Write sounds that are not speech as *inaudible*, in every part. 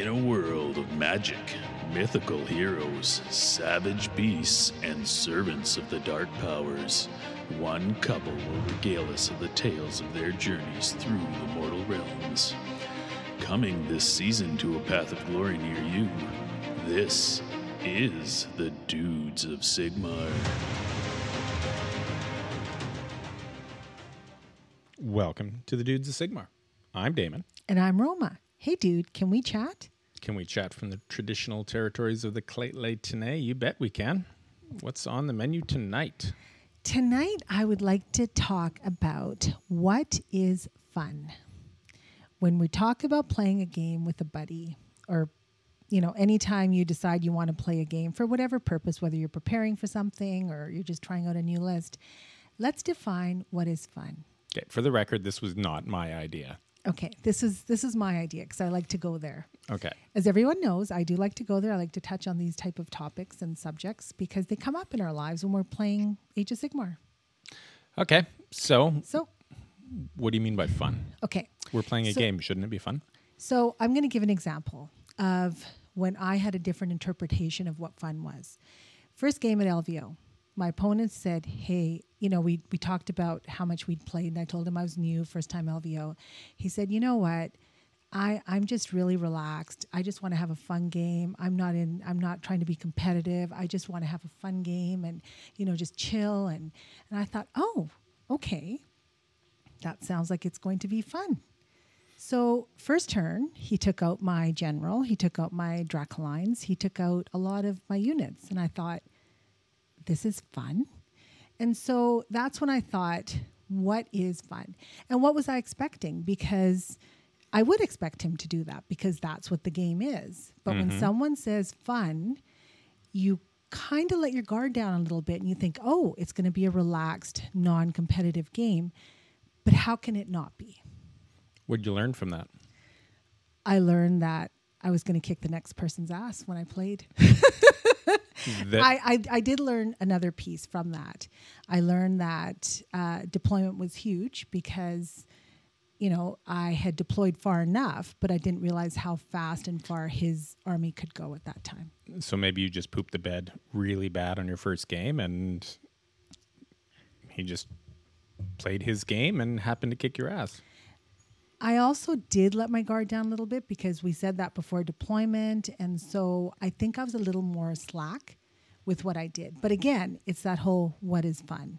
In a world of magic, mythical heroes, savage beasts, and servants of the dark powers, one couple will regale us of the tales of their journeys through the mortal realms. Coming this season to a path of glory near you, this is the Dudes of Sigmar. Welcome to the Dudes of Sigmar. I'm Damen. And I'm Roma. Hey, dude, can we chat? Can we chat from the traditional territories of the Lheidli T'enneh? You bet we can. What's on the menu tonight? Tonight, I would like to talk about what is fun. When we talk about playing a game with a buddy, or you know, anytime you decide you want to play a game for whatever purpose, whether you're preparing for something or you're just trying out a new list, let's define what is fun. Okay, for the record, this was not my idea. Okay, this is this is my idea because I like to go there. Okay. As everyone knows, I do like to go there. I like to touch on these type of topics and subjects because they come up in our lives when we're playing Age of Sigmar. Okay. So, So, what do you mean by fun? okay, We're playing a So- game. Shouldn't it be fun? So I'm going to give an example of when I had a different interpretation of what fun was. First game at LVO, my opponent said, "Hey, you know, we we talked about how much we'd played, and I told him I was new, first time LVO." He said, "You know what? I I'm just really relaxed. I just want to have a fun game. I'm not in. I'm not trying to be competitive. I just want to have a fun game and you know just chill." And and I thought, "Oh, okay." That sounds like it's going to be fun. So, first turn, he took out my general, he took out my Dracolines, he took out a lot of my units. And I thought, this is fun. And so that's when I thought, what is fun? And what was I expecting? Because I would expect him to do that because that's what the game is. But when mm-hmm. someone says fun, you kind of let your guard down a little bit and you think, oh, it's going to be a relaxed, non competitive game. But how can it not be? What'd you learn from that? I learned that I was going to kick the next person's ass when I played. *laughs* I, I, I did learn another piece from that. I learned that uh, deployment was huge because, you know, I had deployed far enough, but I didn't realize how fast and far his army could go at that time. so maybe you just pooped the bed really bad on your first game, and he just played his game and happened to kick your ass. I also did let my guard down a little bit because we said that before deployment. And so I think I was a little more slack with what I did. But again, it's that whole what is fun.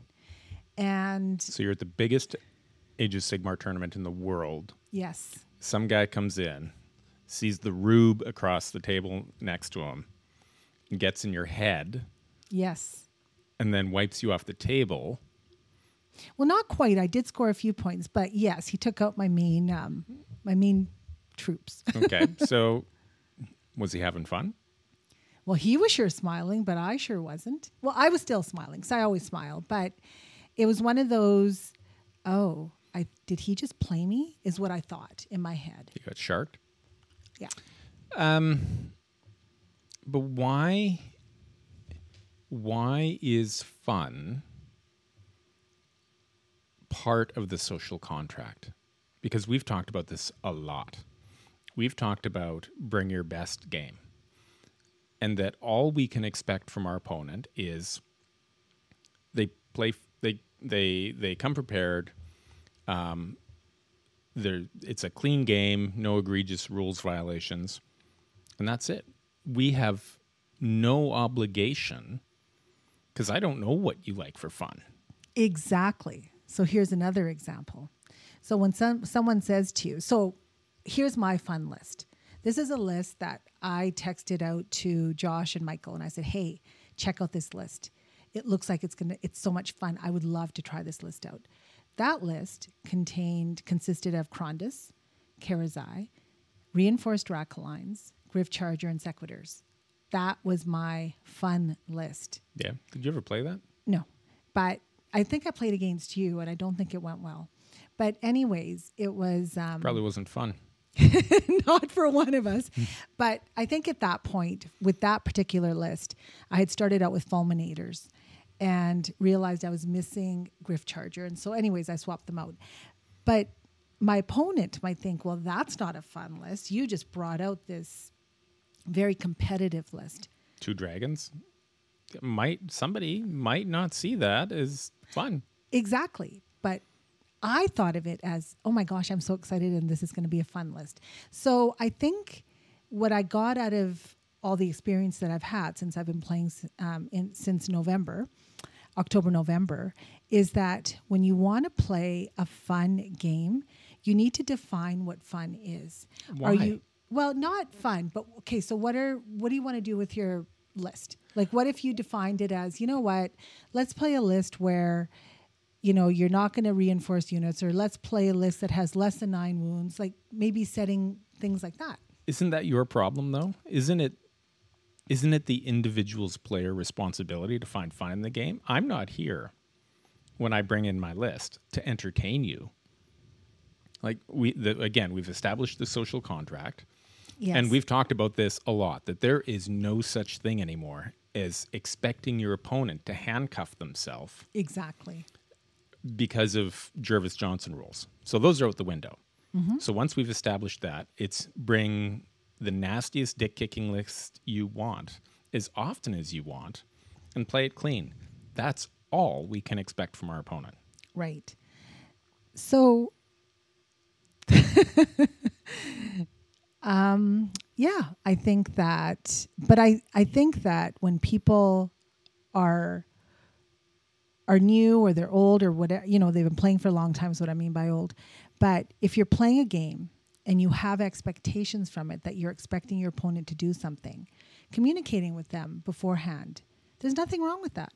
And So you're at the biggest Age of Sigmar tournament in the world. yes, Some guy comes in, sees the rube across the table next to him, gets in your head, yes. and then wipes you off the table. Well, not quite. I did score a few points, but yes, he took out my main, um, my main troops. *laughs* Okay, so was he having fun? well, he was sure smiling, but I sure wasn't. Well, I was still smiling, because I always smile. But it was one of those, oh, I did he just play me? Is what I thought in my head. He got sharked. Yeah. Um. But why? Why is fun part of the social contract? Because we've talked about this a lot. We've talked about bring your best game, and that all we can expect from our opponent is they play they they they come prepared. Um, there, it's a clean game, no egregious rules violations and that's it. We have no obligation because I don't know what you like for fun. Exactly. So here's another example. So when some someone says to you, so here's my fun list. This is a list that I texted out to Josh and Michael and I said, "Hey, check out this list. It looks like it's going to it's so much fun. I would love to try this list out." That list contained consisted of Krondys, Karazai, reinforced Dracolines, Gryph-charger and Sequitors. That was my fun list. Yeah. Did you ever play that? No, but I think I played against you, and I don't think it went well. But anyways, it was um, Probably wasn't fun. *laughs* not for one of us. *laughs* but I think at that point, with that particular list, I had started out with fulminators and realized I was missing Gryph-charger. And so, anyways, I swapped them out. But my opponent might think, well, that's not a fun list. You just brought out this very competitive list. Two dragons might somebody might not see that as fun. Exactly. But I thought of it as, oh my gosh, I'm so excited and this is going to be a fun list. So I think what I got out of all the experience that I've had since I've been playing um, in, since November, October, November, is that when you want to play a fun game, you need to define what fun is. Why? Are you well, not fun, but okay. So what are what do you want to do with your list? Like, what if you defined it as, you know what? Let's play a list where, you know, you're not going to reinforce units, or let's play a list that has less than nine wounds. Like maybe setting things like that. Isn't that your problem though? Isn't it isn't it the individual's player responsibility to find fun in the game? I'm not here when I bring in my list to entertain you. Like we the, again, we've established the social contract. Yes. And we've talked about this a lot that there is no such thing anymore as expecting your opponent to handcuff themselves exactly. because of Jervis Johnson rules. So those are out the window. Mm-hmm. So once we've established that, it's bring the nastiest dick kicking list you want as often as you want and play it clean. That's all we can expect from our opponent. Right. So, *laughs* um, yeah, I think that, but I, I think that when people are are new or they're old or whatever, you know, they've been playing for a long time is what I mean by old. But if you're playing a game and you have expectations from it that you're expecting your opponent to do something, communicating with them beforehand, there's nothing wrong with that.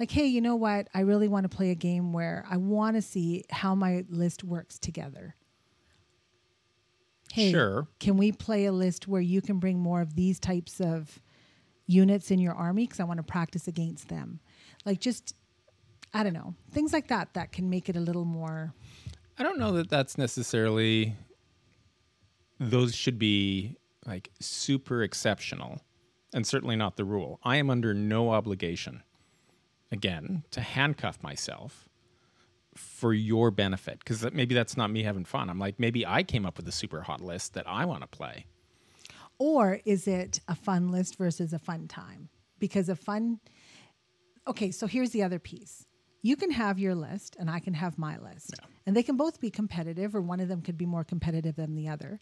Like, hey, you know what? I really want to play a game where I want to see how my list works together. Hey, Sure. can we play a list where you can bring more of these types of units in your army because I want to practice against them? Like, just, I don't know, things like that that can make it a little more. I don't know that that's necessarily those should be like super exceptional and certainly not the rule. I am under no obligation again to handcuff myself for your benefit because that, maybe that's not me having fun. I'm like maybe I came up with a super hot list that I want to play. Or is it a fun list versus a fun time? Because a fun. Okay, so here's the other piece. You can have your list and I can have my list. And they can both be competitive, or one of them could be more competitive than the other.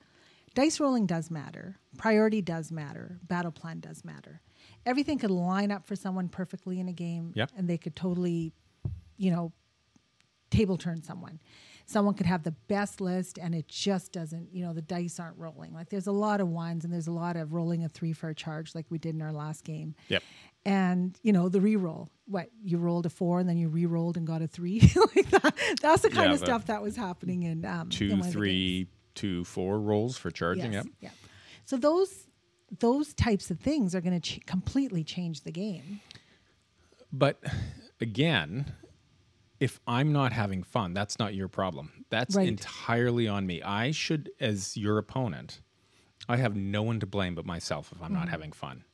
Dice rolling does matter. Priority does matter. Battle plan does matter. Everything could line up for someone perfectly in a game, Yep. and they could totally, you know, table turn someone. Someone could have the best list and it just doesn't, you know, the dice aren't rolling. Like there's a lot of ones and there's a lot of rolling a three for a charge like we did in our last game. Yep. And, you know, the re-roll. What, you rolled a four and then you re-rolled and got a three? *laughs* like that. That's the kind Yeah, of the stuff that was happening in um Two, one of the games. three, two, four rolls for charging. Yes. Yep. Yeah. So those those types of things are going to ch- completely change the game. But again, if I'm not having fun, that's not your problem. That's Right. entirely on me. I should, as your opponent, I have no one to blame but myself if I'm Mm-hmm. not having fun.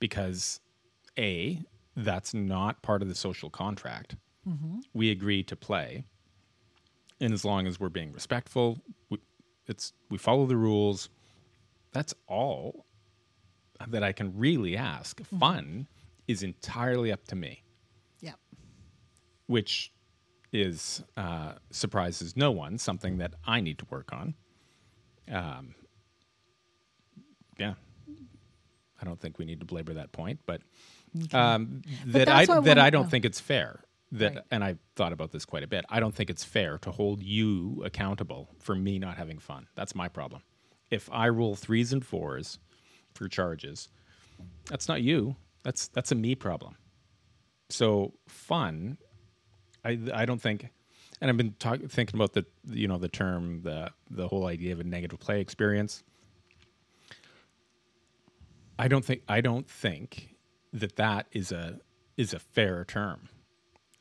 Because, A, that's not part of the social contract. Mm-hmm. We agree to play. And as long as we're being respectful, we, it's we follow the rules. That's all that I can really ask. Mm-hmm. Fun is entirely up to me Yeah. which is uh, surprises no one. Something that I need to work on. Um, yeah, I don't think we need to belabor that point, but um, that I that I don't know. think it's fair. That Right. and I thought about this quite a bit. I don't think it's fair to hold you accountable for me not having fun. That's my problem. If I roll threes and fours for charges, that's not you. That's that's a me problem. So fun, I I don't think, and I've been talk, thinking about the you know the term the the whole idea of a negative play experience. I don't think I don't think that that is a is a fair term.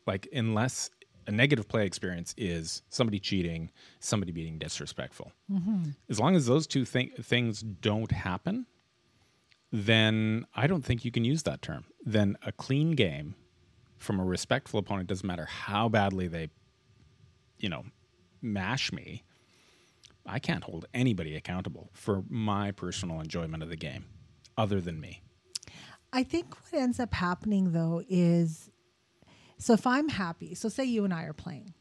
Like unless a negative play experience is somebody cheating, somebody being disrespectful. Mm-hmm. As long as those two thing, things don't happen, then I don't think you can use that term. Then a clean game from a respectful opponent doesn't matter how badly they, you know, mash me. I can't hold anybody accountable for my personal enjoyment of the game other than me. I think what ends up happening though is so if I'm happy, so say you and I are playing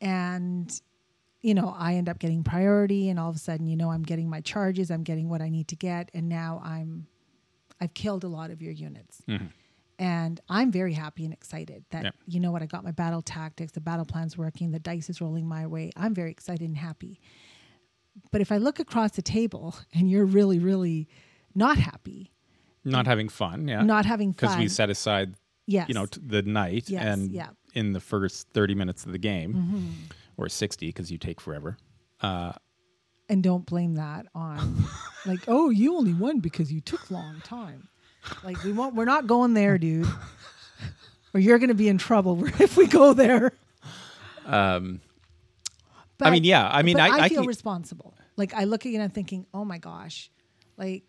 and you know, I end up getting priority and all of a sudden, you know, I'm getting my charges, I'm getting what I need to get and now I'm I've killed a lot of your units. Mm-hmm. And I'm very happy and excited that Yep. you know what I got my battle tactics, the battle plan's working, the dice is rolling my way. I'm very excited and happy. But if I look across the table *laughs* and you're really really not happy, Not having fun, yeah. not having fun. because we set aside, yes, you know, t- the night Yes, and yeah. in the first 30 minutes of the game Mm-hmm. or 60 because you take forever. and don't blame that on like oh you only won because you took long time like we won't we're not going there dude or you're going to be in trouble *laughs* if we go there Um, but, I mean, yeah, I mean, I- I, I feel can- responsible like i look at it and i'm thinking oh my gosh like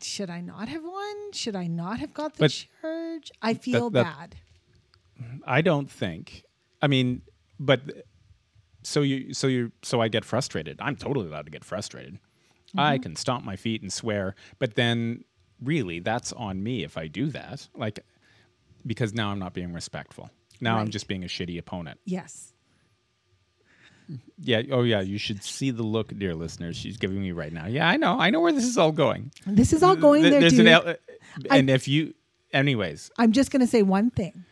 should i not have won should i not have got the But charge i feel that- bad I don't think. I mean, but so you, so you, so I get frustrated. I'm totally allowed to get frustrated. I Mm-hmm. can stomp my feet and swear, but then really that's on me if I do that. Like, because now I'm not being respectful. Now I'm just being a shitty opponent. yes Yeah. Oh, yeah. You should see the look, dear listeners. She's giving me right now. Yeah, I know. I know where this is all going. this is all going there There's dude. an el- and if you, anyways, I'm just going to say one thing.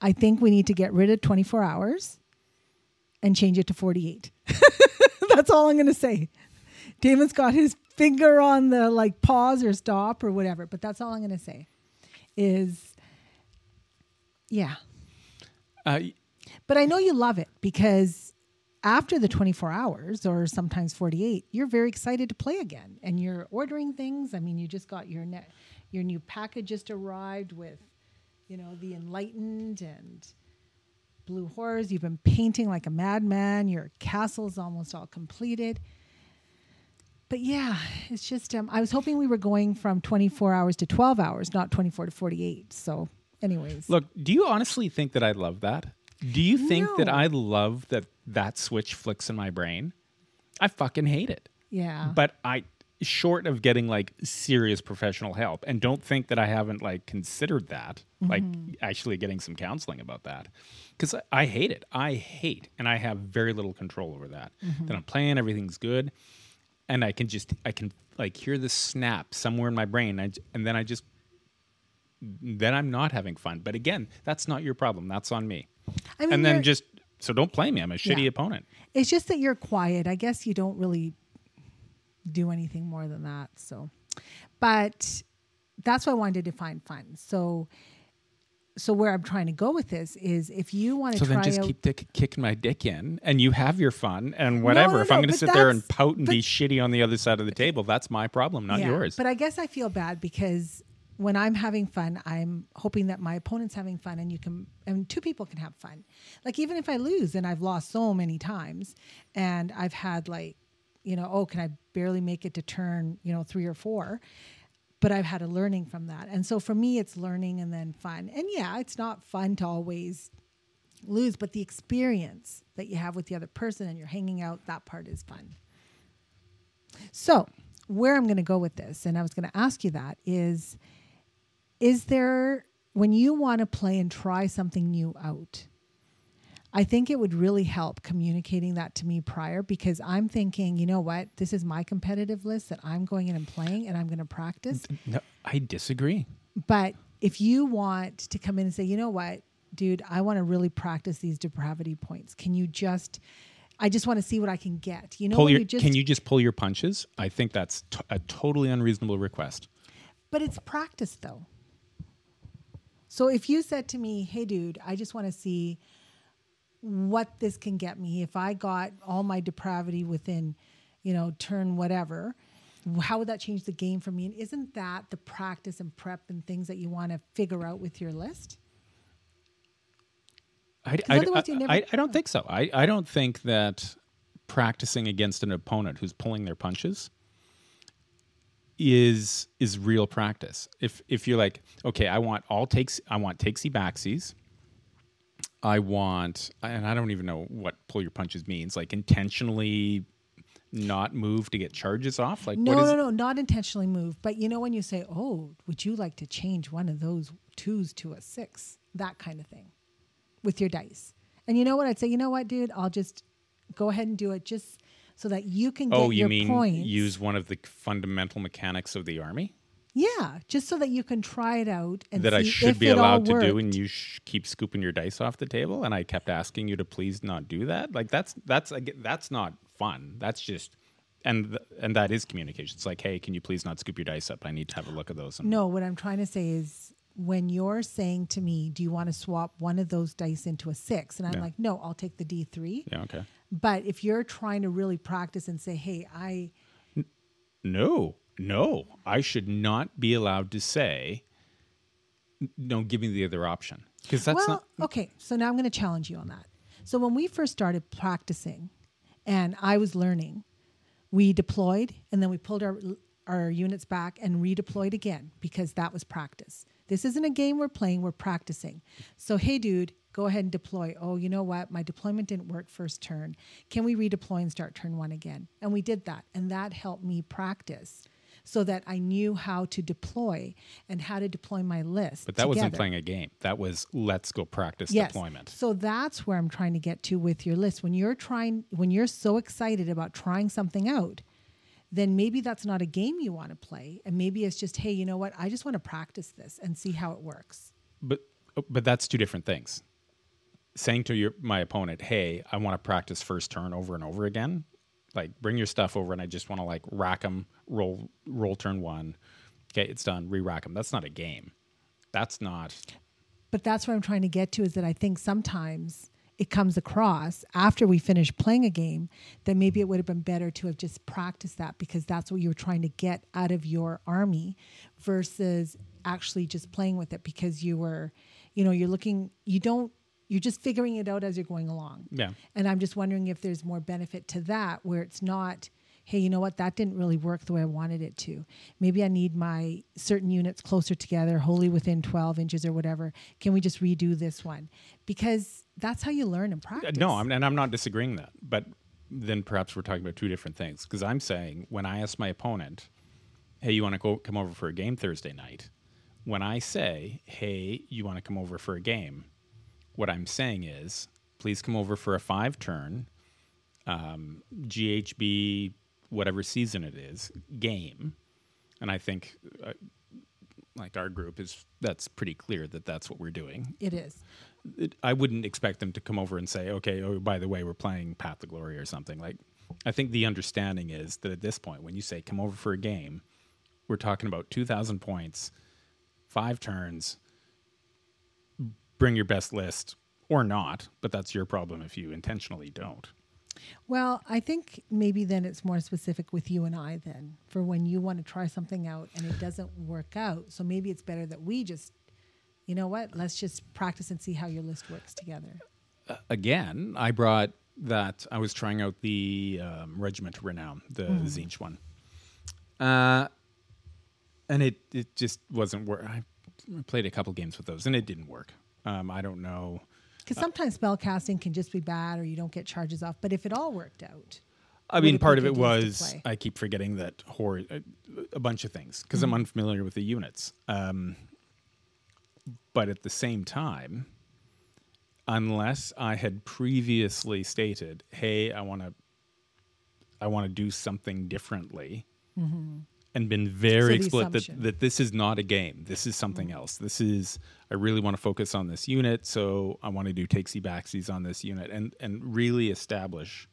I think we need to get rid of 24 hours and change it to 48. *laughs* That's all I'm going to say. Damen's got his finger on the like pause or stop or whatever, but that's all I'm going to say is yeah. uh, But I know you love it because after the 24 hours or sometimes 48, you're very excited to play again and you're ordering things. I mean, you just got your net, your new package just arrived with, you know, the enlightened and blue horrors. You've been painting like a madman. Your castle's almost all completed. But yeah, it's just um, I was hoping we were going from 24 hours to 12 hours, not 24 to 48. So, anyways, Look, do you honestly think that I love that? Do you think that I love that that switch flicks in my brain? I fucking hate it. yeah. But I short of getting like serious professional help and don't think that I haven't like considered that, like actually getting some counseling about that. Cuz I, I hate it. I hate and I have very little control over that. That I'm playing everything's good and I can just I can like hear the snap somewhere in my brain I j- and then I just then I'm not having fun. But again, that's not your problem. That's on me. I mean, and then just so don't play me. I'm a shitty Yeah. opponent. It's just that you're quiet. I guess you don't really do anything more than that. So, but that's why I wanted to define fun. So, so where I'm trying to go with this is if you want to So then just out, keep dick kicking my dick in, and you have your fun and whatever. no, no, if I'm going to sit there and pout and be shitty on the other side of the table, that's my problem, not Yeah, yours. But I guess I feel bad because when I'm having fun, I'm hoping that my opponent's having fun and you can, and two people can have fun. Like even if I lose, and I've lost so many times, and I've had like, you know, oh, can I barely make it to turn, you know, three or four? But I've had a learning from that. And so for me, it's learning and then fun. And yeah, it's not fun to always lose, but the experience that you have with the other person and you're hanging out, that part is fun. So, where I'm going to go with this, and I was going to ask you that, is is there, when you want to play and try something new out, I think it would really help communicating that to me prior because I'm thinking, you know what, this is my competitive list that I'm going in and playing and I'm going to practice. no, I disagree. But if you want to come in and say, you know what, dude, I want to really practice these depravity points. Can you just, I just want to see what I can get. You know, your, you just, can you just pull your punches? I think that's t- a totally unreasonable request. But it's practice though. So if you said to me, "Hey dude, I just want to see what this can get me if I got all my depravity within, you know, turn whatever, how would that change the game for me?" And isn't that the practice and prep and things that you want to figure out with your list? I, I, I- never I- I don't think so. I, I don't think that practicing against an opponent who's pulling their punches is is real practice. If if you're like, okay, I want all takes, I want takesy backsies. I want, and I don't even know what pull your punches means. Like intentionally not move to get charges off? Like No, what is no, no, not intentionally move. But you know when you say, "Oh, would you like to change one of those twos to a six? That kind of thing, with your dice. And you know what? I'd say, you know what, dude? I'll just go ahead and do it, just so that you can oh, get Oh, you your mean points. use one of the fundamental mechanics of the army yeah, just so that you can try it out and that I should be allowed to do, and you sh- keep scooping your dice off the table, and I kept asking you to please not do that. Like that's that's that's not fun. That's just and th- and that is communication. It's like, hey, can you please not scoop your dice up? I need to have a look at those. No, what I'm trying to say is when you're saying to me, do you want to swap one of those dice into a six? And I'm Yeah. like, no, I'll take the D3. yeah, okay. But if you're trying to really practice and say, hey, I, No, no, I should not be allowed to say, no, give me the other option because that's well, not. okay, so now I'm going to challenge you on that. So when we first started practicing and I was learning, we deployed and then we pulled our our units back and redeployed again because that was practice. This isn't a game we're playing, we're practicing. So hey dude, go ahead and deploy. Oh, you know what? My deployment didn't work first turn. Can we redeploy and start turn 1 again? And we did that and that helped me practice so that I knew how to deploy and how to deploy my list. But that wasn't playing a game. That was let's go practice yes. deployment. So that's where I'm trying to get to with your list. When you're trying, when you're so excited about trying something out, then maybe that's not a game you want to play, and maybe it's just, hey, you know what? I just want to practice this and see how it works. But oh, but that's two different things. Saying to your my opponent, "Hey, I want to practice first turn over and over again." Like bring your stuff over and I just want to like rack them, roll roll turn 1. Okay, it's done. Re-rack them. That's not a game. That's not But that's where I'm trying to get to is that I think sometimes it comes across after we finish playing a game that maybe it would have been better to have just practiced that because that's what you were trying to get out of your army versus actually just playing with it because you were, you know, you're looking, you don't, you're just figuring it out as you're going along. Yeah. And I'm just wondering if there's more benefit to that where it's not, hey, you know what, that didn't really work the way I wanted it to. Maybe I need my certain units closer together, wholly within 12 inches or whatever. Can we just redo this one? Because that's how you learn and Uh, practice. No, I'm, and I'm not disagreeing that. But then perhaps we're talking about two different things. Because I'm saying when I ask my opponent, "Hey, you want to go come over for a game Thursday night?" When I say, "Hey, you want to come over for a game?" What I'm saying is, please come over for a five turn um, GHB whatever season it is game. And I think uh, like our group is that's pretty clear that that's what we're doing It is. it, I wouldn't expect them to come over and say, okay, oh, by the way, we're playing Path to Glory or something. Like, I think the understanding is that at this point, when you say come over for a game, we're talking about 2,000 points, five turns, bring your best list or not, but that's your problem if you intentionally don't. Well, I think maybe then it's more specific with you and I then for when you want to try something out and it doesn't work out. So maybe it's better that we just, you know what, let's just practice and see how your list works together. Again, I brought that, I was trying out the um, Regiment of Renown, the Tzeentch one. Uh, and it, it just wasn't work. I played a couple games with those and it didn't work. Um, I don't know. Because sometimes spell casting can just be bad or you don't get charges off. But if it all worked out, I mean, part of it good use to was? I keep forgetting that hor- a, a bunch of things because I'm unfamiliar with the units. Um, but at the same time, unless I had previously stated, "Hey, I want to, I want to do something differently," and been very So explicit that. Mm-hmm. that this is not a game. This is something else. This is I really want to focus on this unit, so I want to do takesy backsies on this unit, and and really establish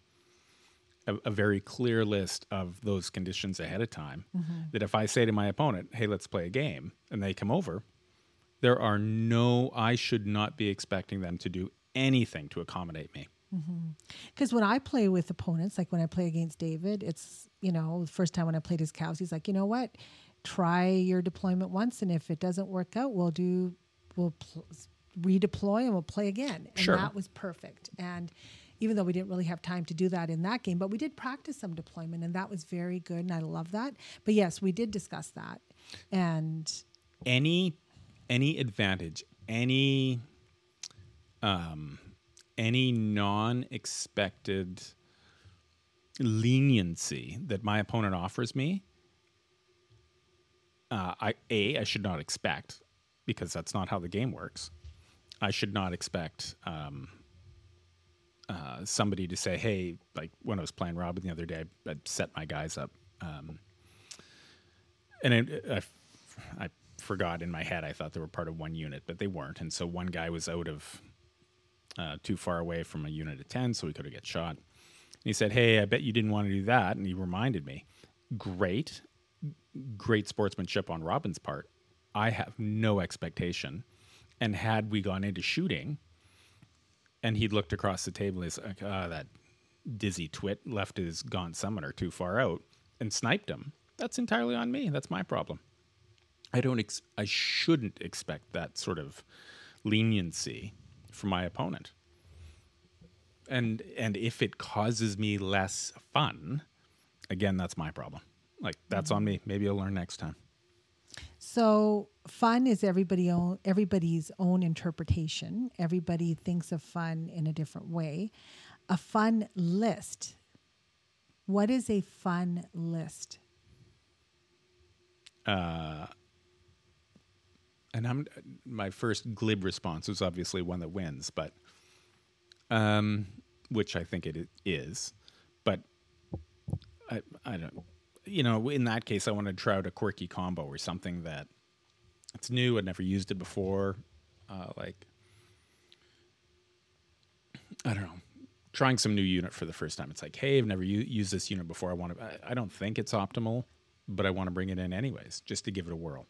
a, a very clear list of those conditions ahead of time. That if I say to my opponent, "Hey, let's play a game," and they come over, there are no. I should not be expecting them to do anything to accommodate me. Because when I play with opponents, like when I play against David, it's, you know, the first time when I played his cows, he's like, you know what? Try your deployment once. And if it doesn't work out, we'll do, we'll pl- redeploy and we'll play again. And Sure. that was perfect. And even though we didn't really have time to do that in that game, but we did practice some deployment and that was very good. And I love that. But yes, we did discuss that. And any any advantage, any um, any non-expected leniency that my opponent offers me, uh, I a I should not expect because that's not how the game works. I should not expect um, uh, somebody to say, "Hey," like when I was playing Robin the other day, I, I set my guys up, um, and I, I forgot in my head. I thought they were part of one unit, but they weren't, and so one guy was out of uh, too far away from a unit of ten, so he could have get shot. He said, "Hey, I bet you didn't want to do that," and he reminded me. Great, great sportsmanship on Robin's part. I have no expectation, and had we gone into shooting and he looked across the table. He's like, "Ah, that dizzy twit left his gaunt summoner too far out and sniped him." That's entirely on me. That's my problem. I don't. Ex- I shouldn't expect that sort of leniency from my opponent. And and if it causes me less fun, again, that's my problem. Like that's on me. Maybe I'll learn next time. So fun is everybody own, everybody's own interpretation. Everybody thinks of fun in a different way. A fun list. What is a fun list? Uh, and I'm my first glib response was obviously one that wins, but um, which I think it is. but I I don't you know in that case I want to try out a quirky combo or something that it's new I'd never used it before, uh, like I don't know. Trying some new unit for the first time. It's like, hey, I've never u- used this unit before. I want to. I, I don't think it's optimal, but I want to bring it in anyways, just to give it a whirl.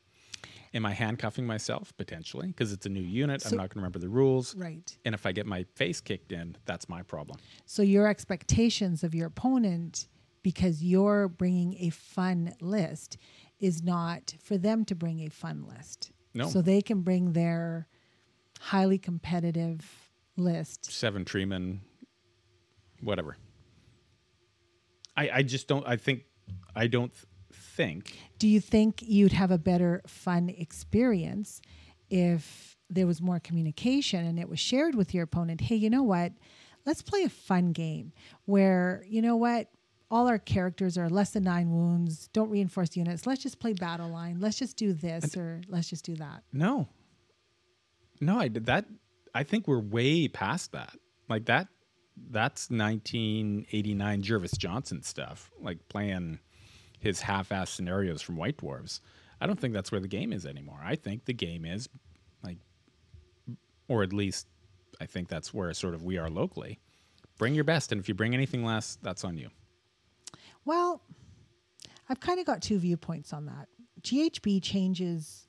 Am I handcuffing myself potentially because it's a new unit? So- I'm not going to remember the rules, Right. and if I get my face kicked in, that's my problem. So your expectations of your opponent, because you're bringing a fun list, is not for them to bring a fun list. No. So they can bring their highly competitive list. Seven treeman, whatever. I I just don't. I think I don't think Do you think you'd have a better fun experience if there was more communication and it was shared with your opponent? Hey, you know what? Let's play a fun game where, you know what? All our characters are less than nine wounds. Don't reinforce units. Let's just play battle line. Let's just do this or let's just do that. No. No, I did that. I think we're way past that. Like that. That's 1989 Jervis Johnson stuff. Like playing his half-ass scenarios from White Dwarves. I don't think that's where the game is anymore. I think the game is like, or at least I think that's where sort of we are locally. Bring your best, and if you bring anything less, that's on you. Well, I've kind of got two viewpoints on that. GHB changes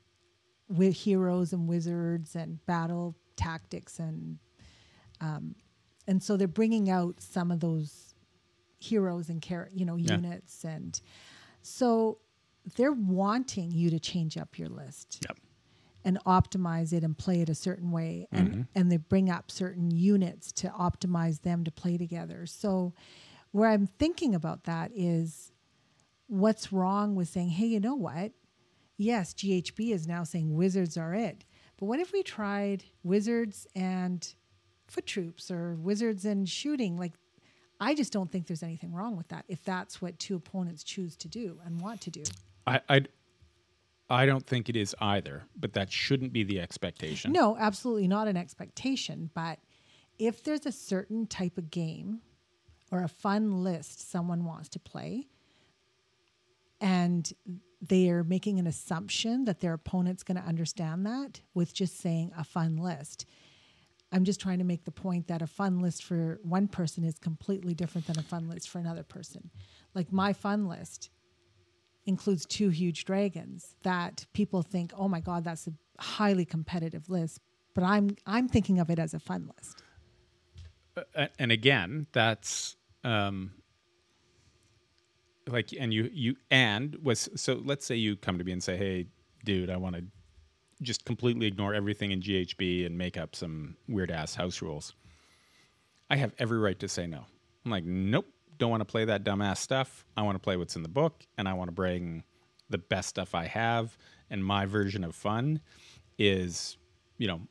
with heroes and wizards and battle tactics and um, and so they're bringing out some of those heroes and char- you know Yeah. units and so they're wanting you to change up your list Yep. and optimize it and play it a certain way and mm-hmm. and they bring up certain units to optimize them to play together. So where i'm thinking about that is what's wrong with saying hey you know what? Yes ghb is now saying wizards are it but what if we tried wizards and foot troops or wizards and shooting? Like i just don't think there's anything wrong with that if that's what two opponents choose to do and want to do I, I, I don't think it is either, but that shouldn't be the expectation. No, absolutely not an expectation. But if there's a certain type of game or a fun list someone wants to play, and they are making an assumption that their opponent's going to understand that with just saying a fun list. I'm just trying to make the point that a fun list for one person is completely different than a fun list for another person. Like my fun list includes two huge dragons that people think, oh my God, that's a highly competitive list. But I'm I'm thinking of it as a fun list. A- and again, that's um, like, and you you and was so. Let's say you come to me and say, "Hey, dude, I want to just completely ignore everything in GHB and make up some weird ass house rules." I have every right to say no. I'm like, nope, don't want to play that dumbass stuff. I want to play what's in the book, and I want to bring the best stuff I have. And my version of fun is, you know,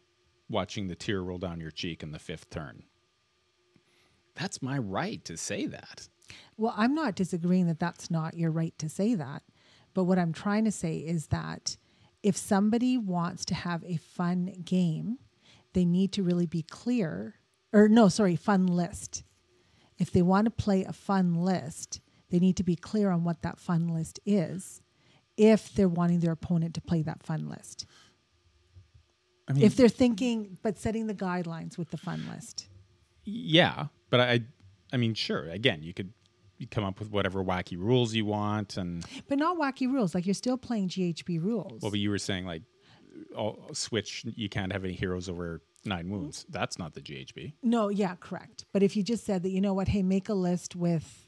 watching the tear roll down your cheek in the fifth turn. That's my right to say that. Well, I'm not disagreeing that that's not your right to say that. But what I'm trying to say is that if somebody wants to have a fun game, they need to really be clear, or no, sorry, fun list. If they want to play a fun list, they need to be clear on what that fun list is if they're wanting their opponent to play that fun list. I mean, If they're thinking, but setting the guidelines with the fun list. yeah, but I, I mean, sure. Again, you could you come up with whatever wacky rules you want, and But not wacky rules. Like you're still playing GHB rules. well, but you were saying like, all, switch. You can't have any heroes over nine wounds. That's not the GHB. No, yeah, correct. But if you just said that, you know what, hey, make a list with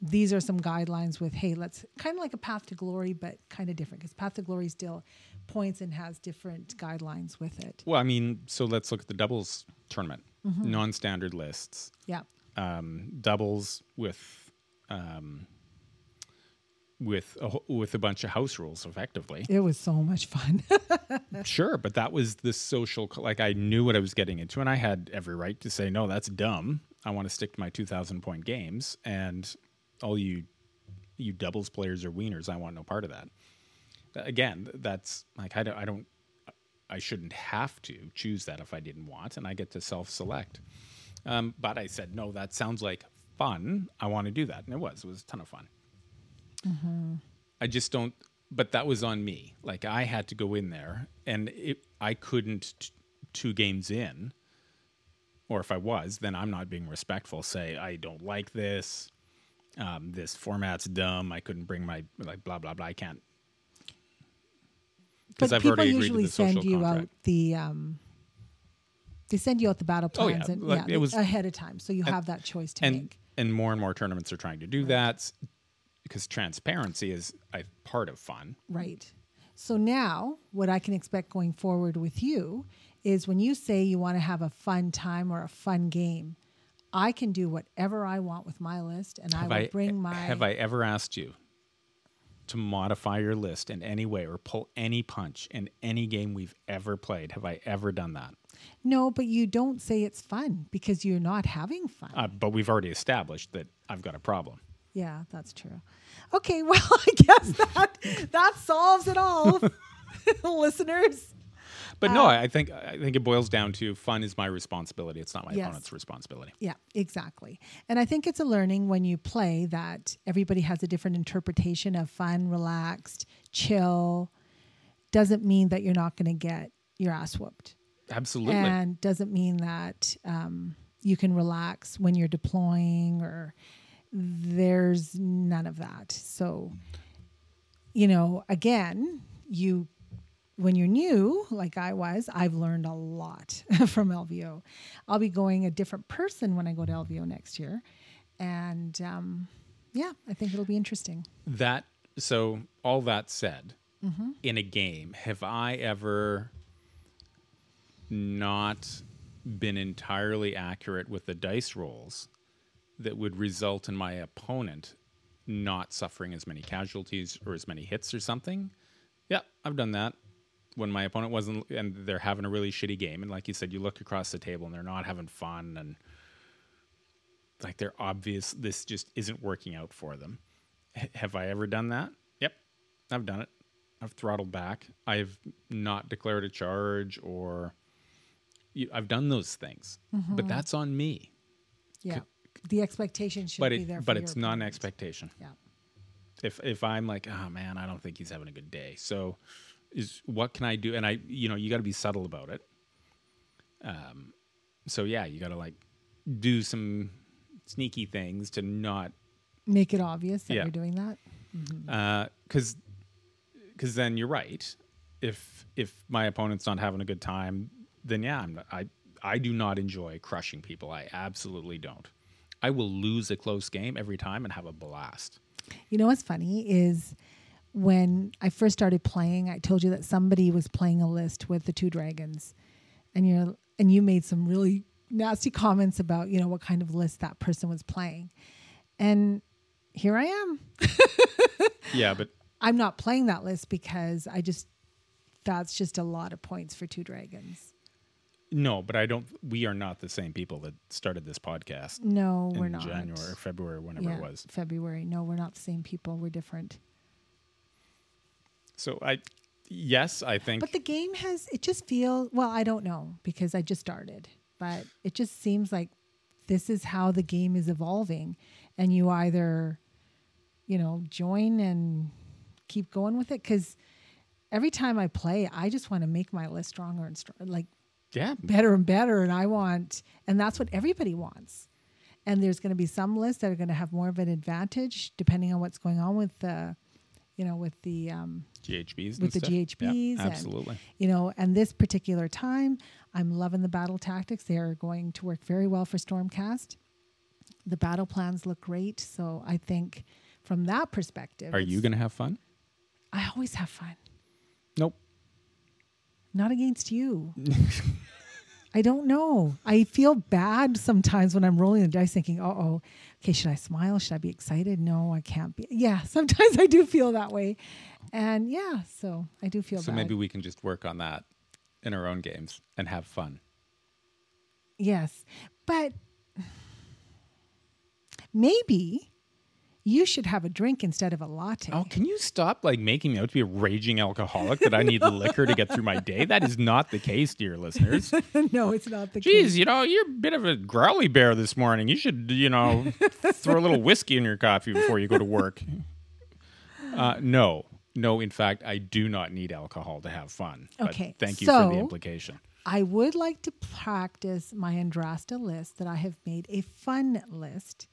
these are some guidelines with, hey, let's kind of like a path to glory, but kind of different because path to glory still points and has different guidelines with it. Well, I mean, so let's look at the doubles tournament. Non-standard lists, Yeah. um, doubles with um, with a, with a bunch of house rules, effectively. It was so much fun. *laughs* Sure, but that was the social. Like I knew what I was getting into, and I had every right to say, "No, that's dumb. I want to stick to my two thousand point games." And all you you doubles players or wieners, I want no part of that. Again, that's like I don't. I don't. I shouldn't have to choose that if I didn't want, and I get to self select. Um, but I said, no, that sounds like fun. I want to do that, and it was. It was a ton of fun. I just don't. But that was on me. Like I had to go in there, and it, I couldn't t- two games in, or if I was, then I'm not being respectful. Say I don't like this. Um, this format's dumb. I couldn't bring my like blah blah blah. I can't because but I've people already agreed usually to the social send you contract. out the um they send you out the battle Oh, yeah. plans and Like, yeah, it was- ahead of time. So you have that choice to and make. And more and more tournaments are trying to do that because transparency is a part of fun. Right. So now, what I can expect going forward with you is when you say you want to have a fun time or a fun game, I can do whatever I want with my list, and I will I, bring my. have I ever asked you to modify your list in any way or pull any punch in any game we've ever played? Have I ever done that? No, but you don't say it's fun because you're not having fun. Uh, but we've already established that I've got a problem. yeah, that's true. Okay, *laughs* well, I guess that that solves it all, *laughs* listeners. But Uh, no, I think I think it boils down to fun is my responsibility. It's not my Yes. opponent's responsibility. Yeah, exactly. And I think it's a learning when you play that everybody has a different interpretation of fun, relaxed, chill. Doesn't mean that you're not going to get your ass whooped. Absolutely. And doesn't mean that um, you can relax when you're deploying or there's none of that. So, you know, again, you when you're new, like I was, I've learned a lot *laughs* from LVO. I'll be going a different person when I go to LVO next year. And um, yeah, I think it'll be interesting. That so all that said, Mm-hmm. in a game, have I ever not been entirely accurate with the dice rolls that would result in my opponent not suffering as many casualties or as many hits or something? Yeah, I've done that. When my opponent wasn't, and they're having a really shitty game, and like you said, you look across the table and they're not having fun, and like they're obvious, this just isn't working out for them. H- have I ever done that? Yep, I've done it. I've throttled back. I've not declared a charge, or you- I've done those things. But mm-hmm. that's on me. Yeah. The expectation should But be it, there. but it's not an expectation. Yeah. If if I'm like, oh man, I don't think he's having a good day. So, is what can I do? And I, you know, you got to be subtle about it. Um, so yeah, you got to like do some sneaky things to not Make it obvious that Yeah. you're doing that. because because then you're right. If if my opponent's not having a good time, then yeah, I'm, not, I I do not enjoy crushing people. I absolutely don't. I will lose a close game every time and have a blast. You know what's funny is when I first started playing, I told you that somebody was playing a list with the two dragons, and you're and you made some really nasty comments about you know what kind of list that person was playing, and here I am. *laughs* Yeah, but I'm not playing that list because I just that's just a lot of points for two dragons. No, but I don't. We are not the same people that started this podcast No, we're not. January, or February, whenever yeah, it was. February. No, we're not the same people. We're different. So I, yes, I think. But the game has it just feels well, I don't know because I just started, but it just seems like this is how the game is evolving and you either you know, join and keep going with it cuz every time I play, I just want to make my list stronger and stronger, like yeah, better and better and I want and that's what everybody wants. And there's going to be some lists that are going to have more of an advantage depending on what's going on with the you know, with the um, GHBs with the and stuff. Yeah, GHBs and- absolutely. you know, and this particular time, I'm loving the battle tactics. They are going to work very well for Stormcast. The battle plans look great, so I think from that perspective, Are you going to have fun? I always have fun. Nope. Not against you. *laughs* I don't know. I feel bad sometimes when I'm rolling the dice, thinking, "Oh, oh, okay, should I smile? Should I be excited? No, I can't be." *laughs* Yeah, sometimes I do feel that way, and yeah, so I do feel So bad. maybe we can just work on that in our own games and have fun. Yes. But *sighs* maybe you should have a drink instead of a latte. Oh, can you stop like making me out to be a raging alcoholic that I need *laughs* liquor to get through my day? That is not the case, dear listeners. *laughs* no, it's not the Geez, case. you know, you're a bit of a growly bear this morning. You should, you know, *laughs* throw a little whiskey in your coffee before you go to work. Uh, no, no, in fact, I do not need alcohol to have fun. But Okay, Thank you for the so- implication. I would like to practice my Yndrasta list that I have made a fun list.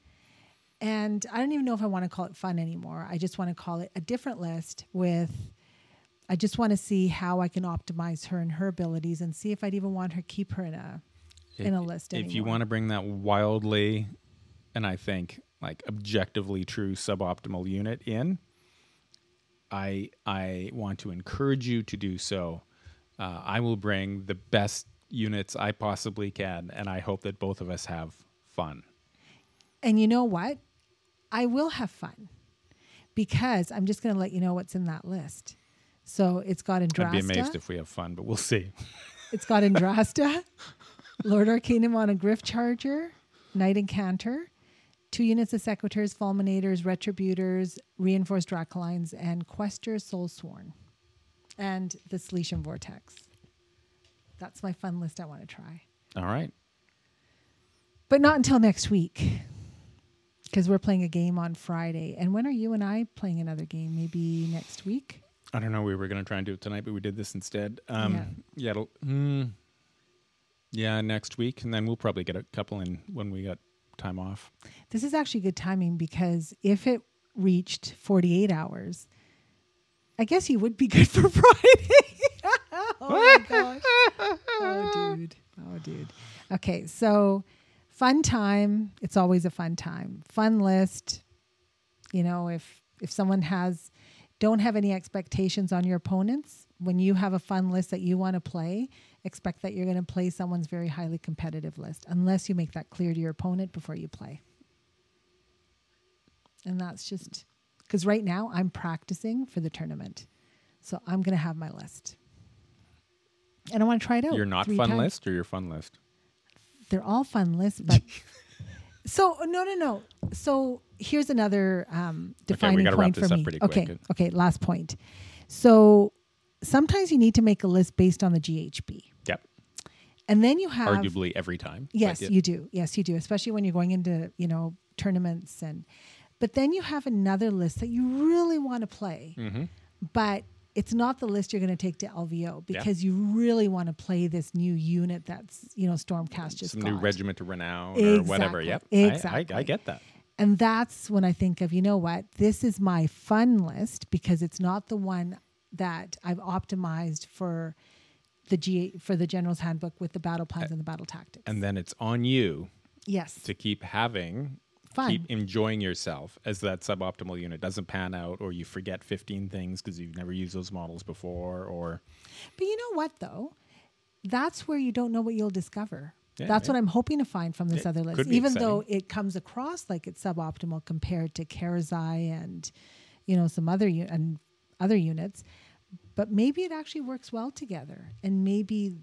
And I don't even know if I want to call it fun anymore. I just want to call it a different list with I just want to see how I can optimize her and her abilities and see if I'd even want her keep her in a in a list If you want to bring that wildly, and I think like objectively true suboptimal unit in, I I want to encourage you to do so. Uh, I will bring the best units I possibly can, and I hope that both of us have fun. And you know what? I will have fun because I'm just going to let you know what's in that list. So it's got Yndrasta. I'd be amazed if we have fun, but we'll see. It's got Yndrasta, *laughs* Lord Arcanum on a Gryph-charger, Knight Encanter, two units of Sequitors, Fulminators, Retributors, Reinforced Dracolines, and Quester Soulsworn, and the Celestian Vortex. That's my fun list I want to try. All right. But not until next week. Because we're playing a game on Friday. And when are you and I playing another game? Maybe next week? I don't know. We were going to try and do it tonight, but we did this instead. Um, Yeah. yeah. it'll, mm, yeah, next week, and then we'll probably get a couple in when we got time off. This is actually good timing because if it reached 48 hours, I guess you would be good for *laughs* Friday. *laughs* oh my gosh. *laughs* Oh, dude. Oh, dude. Okay, so fun time. It's always a fun time. Fun list. You know, if if someone has don't have any expectations on your opponents, when you have a fun list that you want to play, expect that you're going to play someone's very highly competitive list unless you make that clear to your opponent before you play. And that's just because right now I'm practicing for the tournament. So I'm going to have my list. And I want to try it out. Your not fun times. list or your fun list? They're all fun lists, but *laughs* so no, no, no. So here's another um, defining wrap point this for up me. pretty quick. Okay, okay. Last point. So sometimes you need to make a list based on the GHB, Yep. and then you have Arguably every time. Yes, you do. Yes, you do. Especially when you're going into you know tournaments and, but then you have another list that you really want to play, Mhm. but it's not the list you're going to take to LVO because you really want to play this new unit that's you know Stormcast just Some got. new regiment of renown or whatever. Exactly, Yep. I- I, exactly. I, get that. And that's when I think of, you know what, this is my fun list because it's not the one that I've optimized for the G for the general's handbook with the battle plans and the battle tactics. And then it's on you yes, to keep having fun. keep enjoying yourself as that suboptimal unit doesn't pan out or you forget 15 things because you've never used those models before or But you know what though? That's where you don't know what you'll discover. Yeah, That's yeah. what I'm hoping to find from this It other list. Even though it comes across like it's suboptimal compared to Karazai and you know some other u- and other units, but maybe it actually works well together and maybe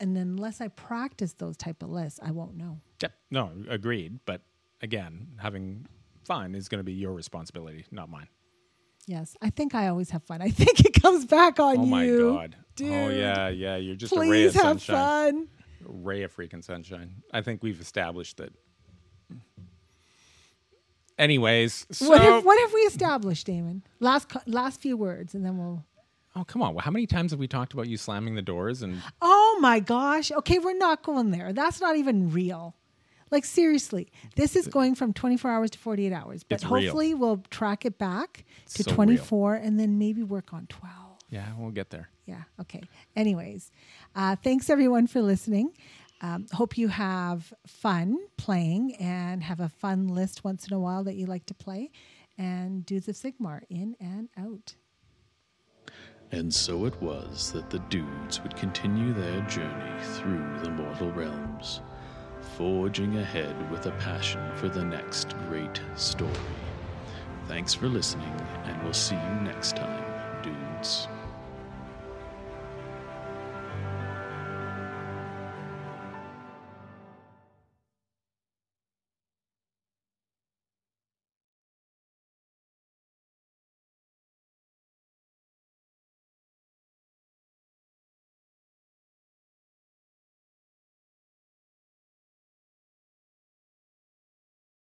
And then unless I practice those type of lists, I won't know. Yep. No, agreed. But again, having fun is going to be your responsibility, not mine. Yes, I think I always have fun. I think it comes back on Oh you. my god. Oh yeah, yeah. You're just a ray Please of have sunshine. fun. Ray of freaking sunshine. I think we've established that. Anyways, so What have, what have we established, Damen? Last last few words, and then we'll. oh come on, how many times have we talked about you slamming the doors and Oh my gosh. Okay, we're not going there. That's not even real. Like seriously, this is going from 24 hours to 48 hours. But It's real. hopefully we'll track it back to So real. 24 and then maybe work on 12. yeah, we'll get there. Yeah. Okay. Anyways, uh, thanks everyone for listening. Um, hope you have fun playing and have a fun list once in a while that you like to play. And Dudes of Sigmar in and out. And so it was that the dudes would continue their journey through the mortal realms, forging ahead with a passion for the next great story. Thanks for listening, and we'll see you next time, dudes.